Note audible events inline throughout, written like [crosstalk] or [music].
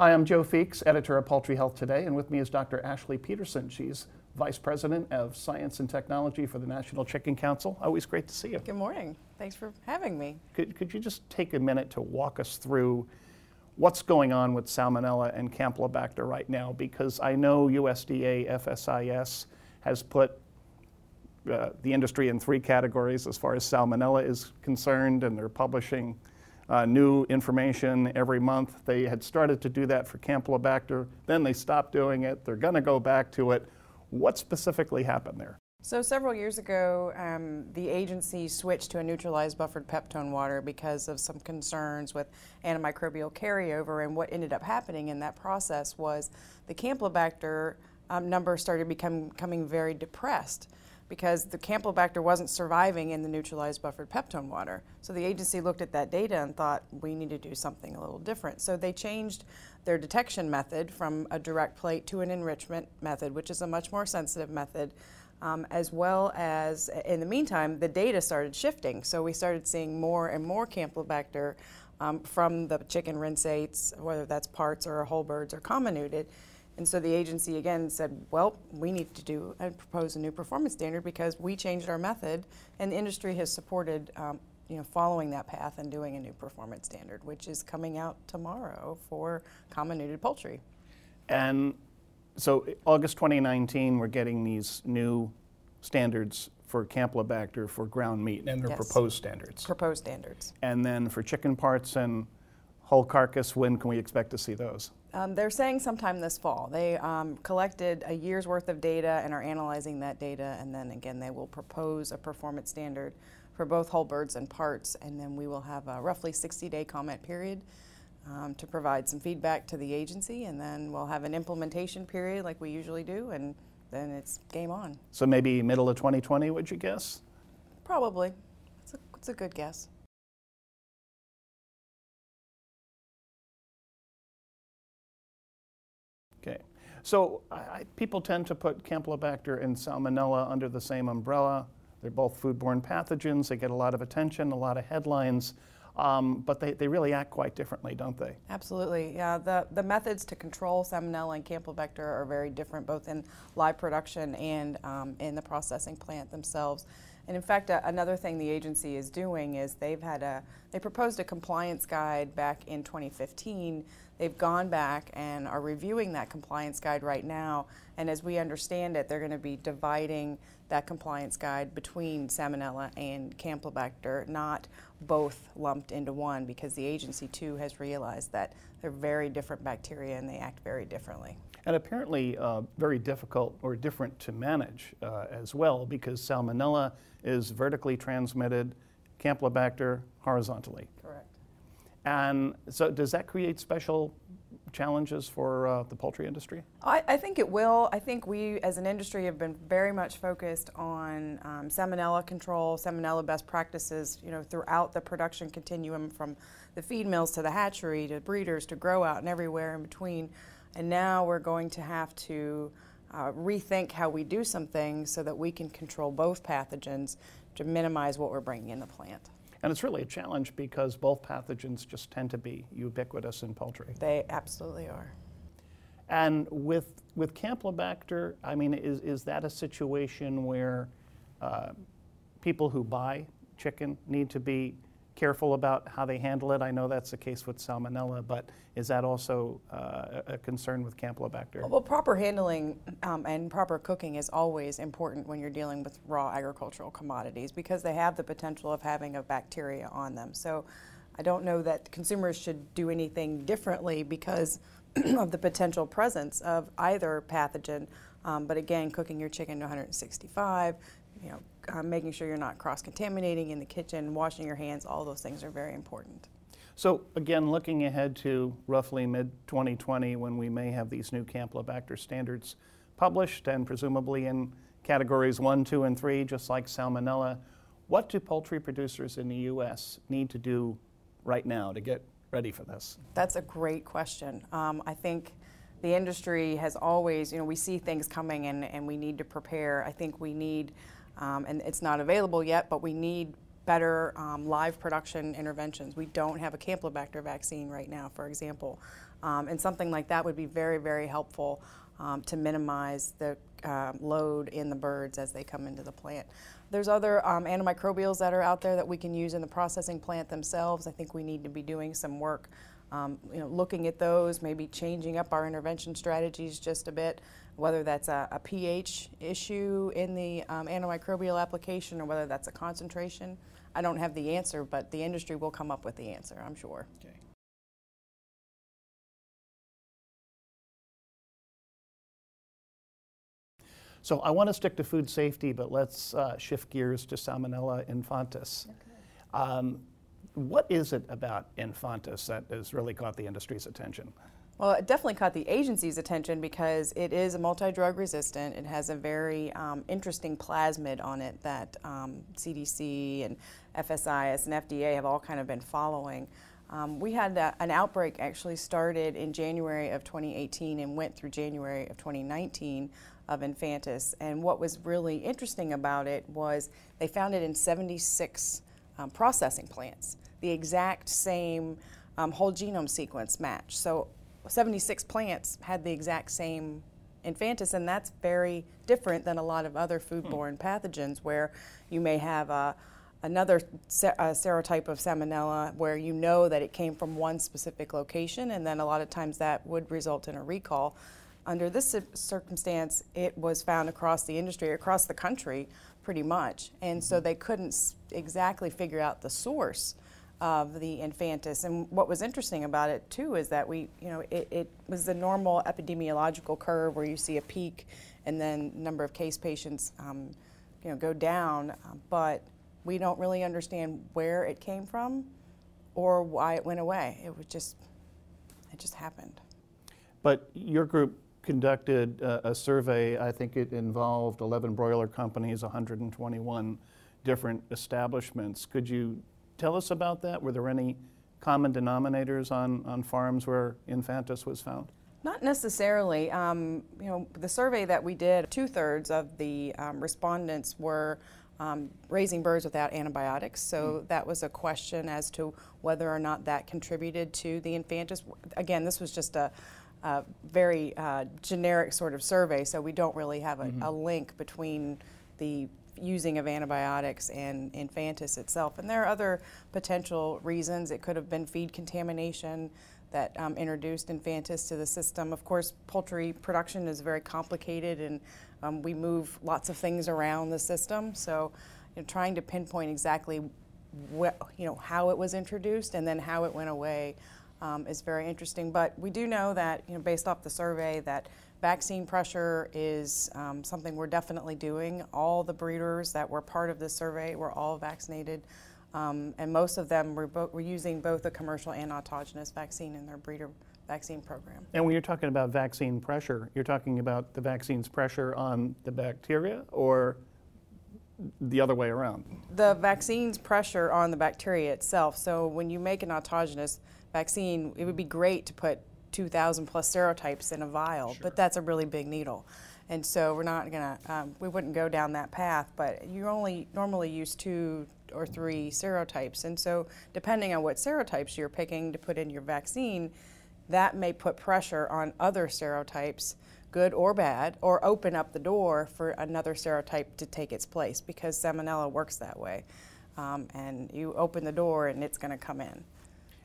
Hi, I'm Joe Feeks, editor of Poultry Health Today, and with me is Dr. Ashley Peterson. She's Vice President of Science and Technology for the National Chicken Council. Always great to see you. Good morning. Thanks for having me. Could, could you just take a minute to walk us through what's going on with Salmonella and Campylobacter right now? Because I know USDA FSIS has put uh, the industry in three categories as far as Salmonella is concerned, and they're publishing uh, new information every month. They had started to do that for Campylobacter, then they stopped doing it. They're going to go back to it. What specifically happened there? So several years ago, um, the agency switched to a neutralized buffered peptone water because of some concerns with antimicrobial carryover. And what ended up happening in that process was the Campylobacter um, number started becoming very depressed because the Campylobacter wasn't surviving in the neutralized buffered peptone water. So the agency looked at that data and thought we need to do something a little different. So they changed their detection method from a direct plate to an enrichment method, which is a much more sensitive method. Um, as well as, in the meantime, the data started shifting. So we started seeing more and more Campylobacter um, from the chicken rinsates, whether that's parts or whole birds or comminuted. And so the agency again said, well, we need to do and propose a new performance standard because we changed our method, and the industry has supported um, you know, following that path and doing a new performance standard, which is coming out tomorrow for comminuted poultry. And so August 2019, we're getting these new standards for Campylobacter for ground meat, and they're yes. proposed standards. Proposed standards. And then for chicken parts and whole carcass, when can we expect to see those? Um, they're saying sometime this fall. They um, collected a year's worth of data and are analyzing that data, and then again, they will propose a performance standard for both whole birds and parts, and then we will have a roughly 60 day comment period um, to provide some feedback to the agency, and then we'll have an implementation period like we usually do, and then it's game on. So maybe middle of 2020, would you guess? Probably. It's a, it's a good guess. So I, people tend to put Campylobacter and Salmonella under the same umbrella. They're both foodborne pathogens. They get a lot of attention, a lot of headlines. Um, but they, they really act quite differently, don't they? Absolutely. Yeah, the, the methods to control Salmonella and Campylobacter are very different, both in live production and um, in the processing plant themselves. And in fact, uh, another thing the agency is doing is they've had a, they proposed a compliance guide back in 2015. They've gone back and are reviewing that compliance guide right now. And as we understand it, they're going to be dividing that compliance guide between Salmonella and Campylobacter, not both lumped into one, because the agency too has realized that they're very different bacteria and they act very differently. And apparently uh, very difficult or different to manage uh, as well, because Salmonella is vertically transmitted, Campylobacter horizontally. Correct. And so does that create special challenges for uh, the poultry industry? I, I, think it will. I think we as an industry have been very much focused on um, salmonella control, salmonella best practices, you know, throughout the production continuum from the feed mills to the hatchery to breeders to grow out and everywhere in between. And now we're going to have to uh, rethink how we do some things so that we can control both pathogens to minimize what we're bringing in the plant. And it's really a challenge because both pathogens just tend to be ubiquitous in poultry. They absolutely are. And with, with Campylobacter, I mean, is, is that a situation where uh, people who buy chicken need to be careful about how they handle it. I know that's the case with salmonella, but is that also uh, a concern with Campylobacter? Well, proper handling um, and proper cooking is always important when you're dealing with raw agricultural commodities because they have the potential of having a bacteria on them. So I don't know that consumers should do anything differently because [clears throat] of the potential presence of either pathogen. Um, but again, cooking your chicken to 165, you know, uh, making sure you're not cross-contaminating in the kitchen, washing your hands, all those things are very important. So again, looking ahead to roughly mid-2020 when we may have these new Campylobacter standards published and presumably in categories one, two, and three, just like Salmonella, what do poultry producers in the U.S. need to do right now to get ready for this? That's a great question. Um, I think the industry has always, you know, we see things coming and, and we need to prepare. I think we need um, and it's not available yet, but we need better um, live production interventions. We don't have a Campylobacter vaccine right now, for example. Um, and something like that would be very, very helpful um, to minimize the uh, load in the birds as they come into the plant. There's other um, antimicrobials that are out there that we can use in the processing plant themselves. I think we need to be doing some work, um, you know, looking at those, maybe changing up our intervention strategies just a bit, whether that's a, a pH issue in the um, antimicrobial application or whether that's a concentration. I don't have the answer, but the industry will come up with the answer, I'm sure. Okay. So I want to stick to food safety, but let's uh, shift gears to Salmonella infantis. Um, what is it about infantis that has really caught the industry's attention? Well, it definitely caught the agency's attention because it is a multi-drug resistant. It has a very um, interesting plasmid on it that um, CDC and FSIS and FDA have all kind of been following. Um, we had a, an outbreak actually started in January of 2018 and went through January of 2019 of Infantis. And what was really interesting about it was they found it in 76 um, processing plants, the exact same um, whole genome sequence match. So 76 plants had the exact same Infantis, and that's very different than a lot of other foodborne hmm. pathogens where you may have a another serotype of salmonella where you know that it came from one specific location, and then a lot of times that would result in a recall. Under this circumstance, it was found across the industry, across the country, pretty much. And so mm-hmm. they couldn't exactly figure out the source of the infantis. And what was interesting about it too is that we, you know, it, it, was the normal epidemiological curve where you see a peak and then number of case patients, um, you know, go down. but we don't really understand where it came from or why it went away. It was just, it just happened. But your group conducted a, a survey. I think it involved 11 broiler companies, 121 different establishments. Could you tell us about that? Were there any common denominators on, on farms where infantis was found? Not necessarily. Um, you know, the survey that we did, two thirds of the um, respondents were um, raising birds without antibiotics. So mm. that was a question as to whether or not that contributed to the infantis. Again, this was just a, a very uh, generic sort of survey, so we don't really have a, mm-hmm. a, link between the using of antibiotics and infantis itself. And there are other potential reasons. It could have been feed contamination that um, introduced infantis to the system. Of course, poultry production is very complicated and um, we move lots of things around the system. So you know, trying to pinpoint exactly what, you know, how it was introduced and then how it went away um, is very interesting. But we do know that, you know, based off the survey, that vaccine pressure is um, something we're definitely doing. All the breeders that were part of this survey were all vaccinated. Um, and most of them were, were using both a commercial and autogenous vaccine in their breeder vaccine program. And when you're talking about vaccine pressure, you're talking about the vaccine's pressure on the bacteria or the other way around? The vaccine's pressure on the bacteria itself. So when you make an autogenous vaccine, it would be great to put 2,000 plus serotypes in a vial, sure. but that's a really big needle. And so we're not going to, um, we wouldn't go down that path, but you only normally use two or three serotypes. And so depending on what serotypes you're picking to put in your vaccine, that may put pressure on other serotypes, good or bad, or open up the door for another serotype to take its place because salmonella works that way. Um, and you open the door and it's going to come in.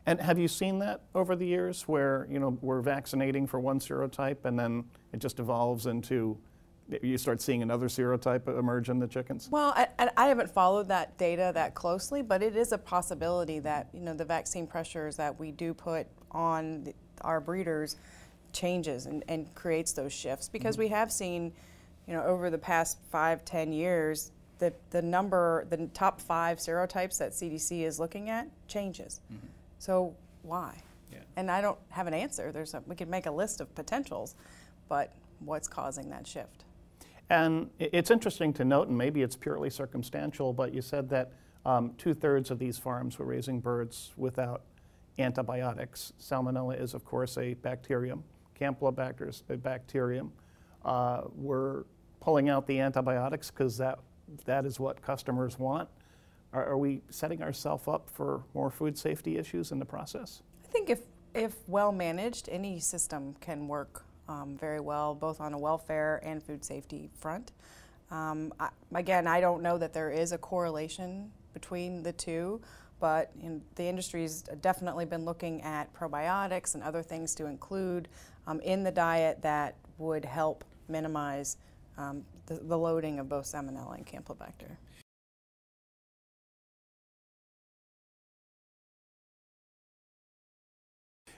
And have you seen that over the years where, you know, we're vaccinating for one serotype and then it just evolves into you start seeing another serotype emerge in the chickens? Well, I, I, haven't followed that data that closely, but it is a possibility that you know the vaccine pressures that we do put on the, our breeders changes and, and creates those shifts because mm-hmm. we have seen, you know, over the past five, ten years, the the number, the top five serotypes that CDC is looking at changes. Mm-hmm. So why? Yeah. And I don't have an answer. There's a, we could make a list of potentials, but what's causing that shift? And it's interesting to note, and maybe it's purely circumstantial, but you said that um, two thirds of these farms were raising birds without antibiotics. Salmonella is, of course, a bacterium. Campylobacter is a bacterium. Uh, we're pulling out the antibiotics because that, that is what customers want. are, are we setting ourselves up for more food safety issues in the process? I think if, if well managed, any system can work um, very well, both on a welfare and food safety front. Um, I, again, I don't know that there is a correlation between the two, but in, the industry's definitely been looking at probiotics and other things to include um, in the diet that would help minimize um, the, the loading of both salmonella and campylobacter.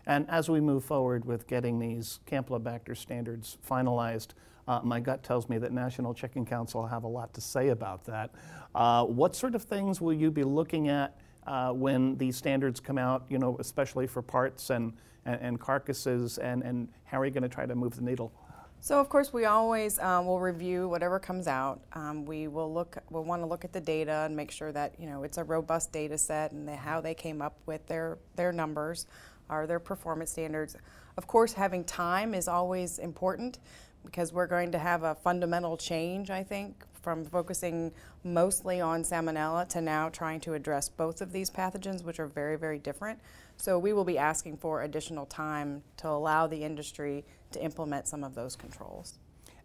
And as we move forward with getting these Campylobacter standards finalized, uh, my gut tells me that National Chicken Council have a lot to say about that. Uh, what sort of things will you be looking at uh, when these standards come out, you know, especially for parts and, and, and carcasses, and, and how are you going to try to move the needle? So of course we always um, will review whatever comes out. Um, we will look, we'll want to look at the data and make sure that you know it's a robust data set and the, how they came up with their their numbers, or their performance standards. Of course, having time is always important because we're going to have a fundamental change, I think, from focusing mostly on salmonella to now trying to address both of these pathogens, which are very, very different. So we will be asking for additional time to allow the industry to implement some of those controls.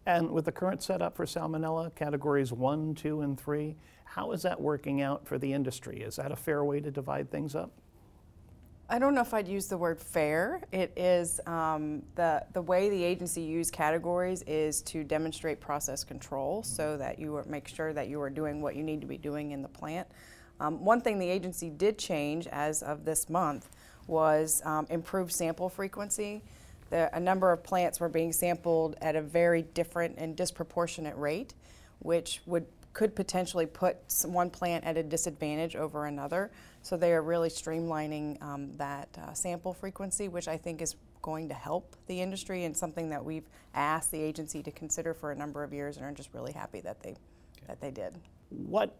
And with the current setup for salmonella, categories one, two, and three, how is that working out for the industry? Is that a fair way to divide things up? I don't know if I'd use the word fair. It is um, the the way the agency use categories is to demonstrate process control, so that you make sure that you are doing what you need to be doing in the plant. Um, one thing the agency did change as of this month was um, improved sample frequency. The, a number of plants were being sampled at a very different and disproportionate rate, which would could potentially put one plant at a disadvantage over another. So they are really streamlining um, that uh, sample frequency, which I think is going to help the industry and something that we've asked the agency to consider for a number of years and are just really happy that they, okay. that they did. What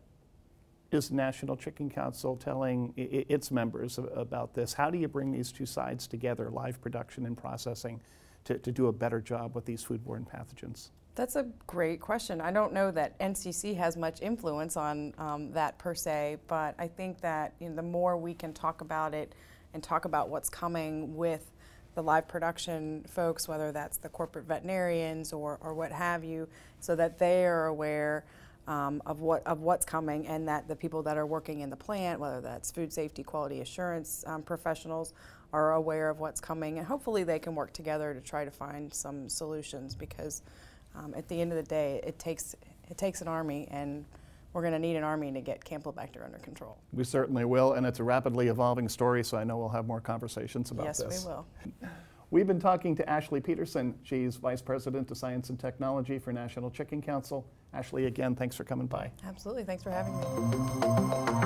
is the National Chicken Council telling its members about this? How do you bring these two sides together, live production and processing, to, to do a better job with these foodborne pathogens? That's a great question. I don't know that NCC has much influence on um, that per se, but I think that you know, the more we can talk about it and talk about what's coming with the live production folks, whether that's the corporate veterinarians or, or what have you, so that they are aware um, of what of what's coming, and that the people that are working in the plant, whether that's food safety, quality assurance um, professionals, are aware of what's coming, and hopefully they can work together to try to find some solutions because um, at the end of the day, it takes it takes an army, and we're going to need an army to get Campylobacter under control. We certainly will, and it's a rapidly evolving story, so I know we'll have more conversations about yes, this. Yes, we will. We've been talking to Ashley Peterson. She's Vice President of Science and Technology for National Chicken Council. Ashley, again, thanks for coming by. Absolutely. Thanks for having me.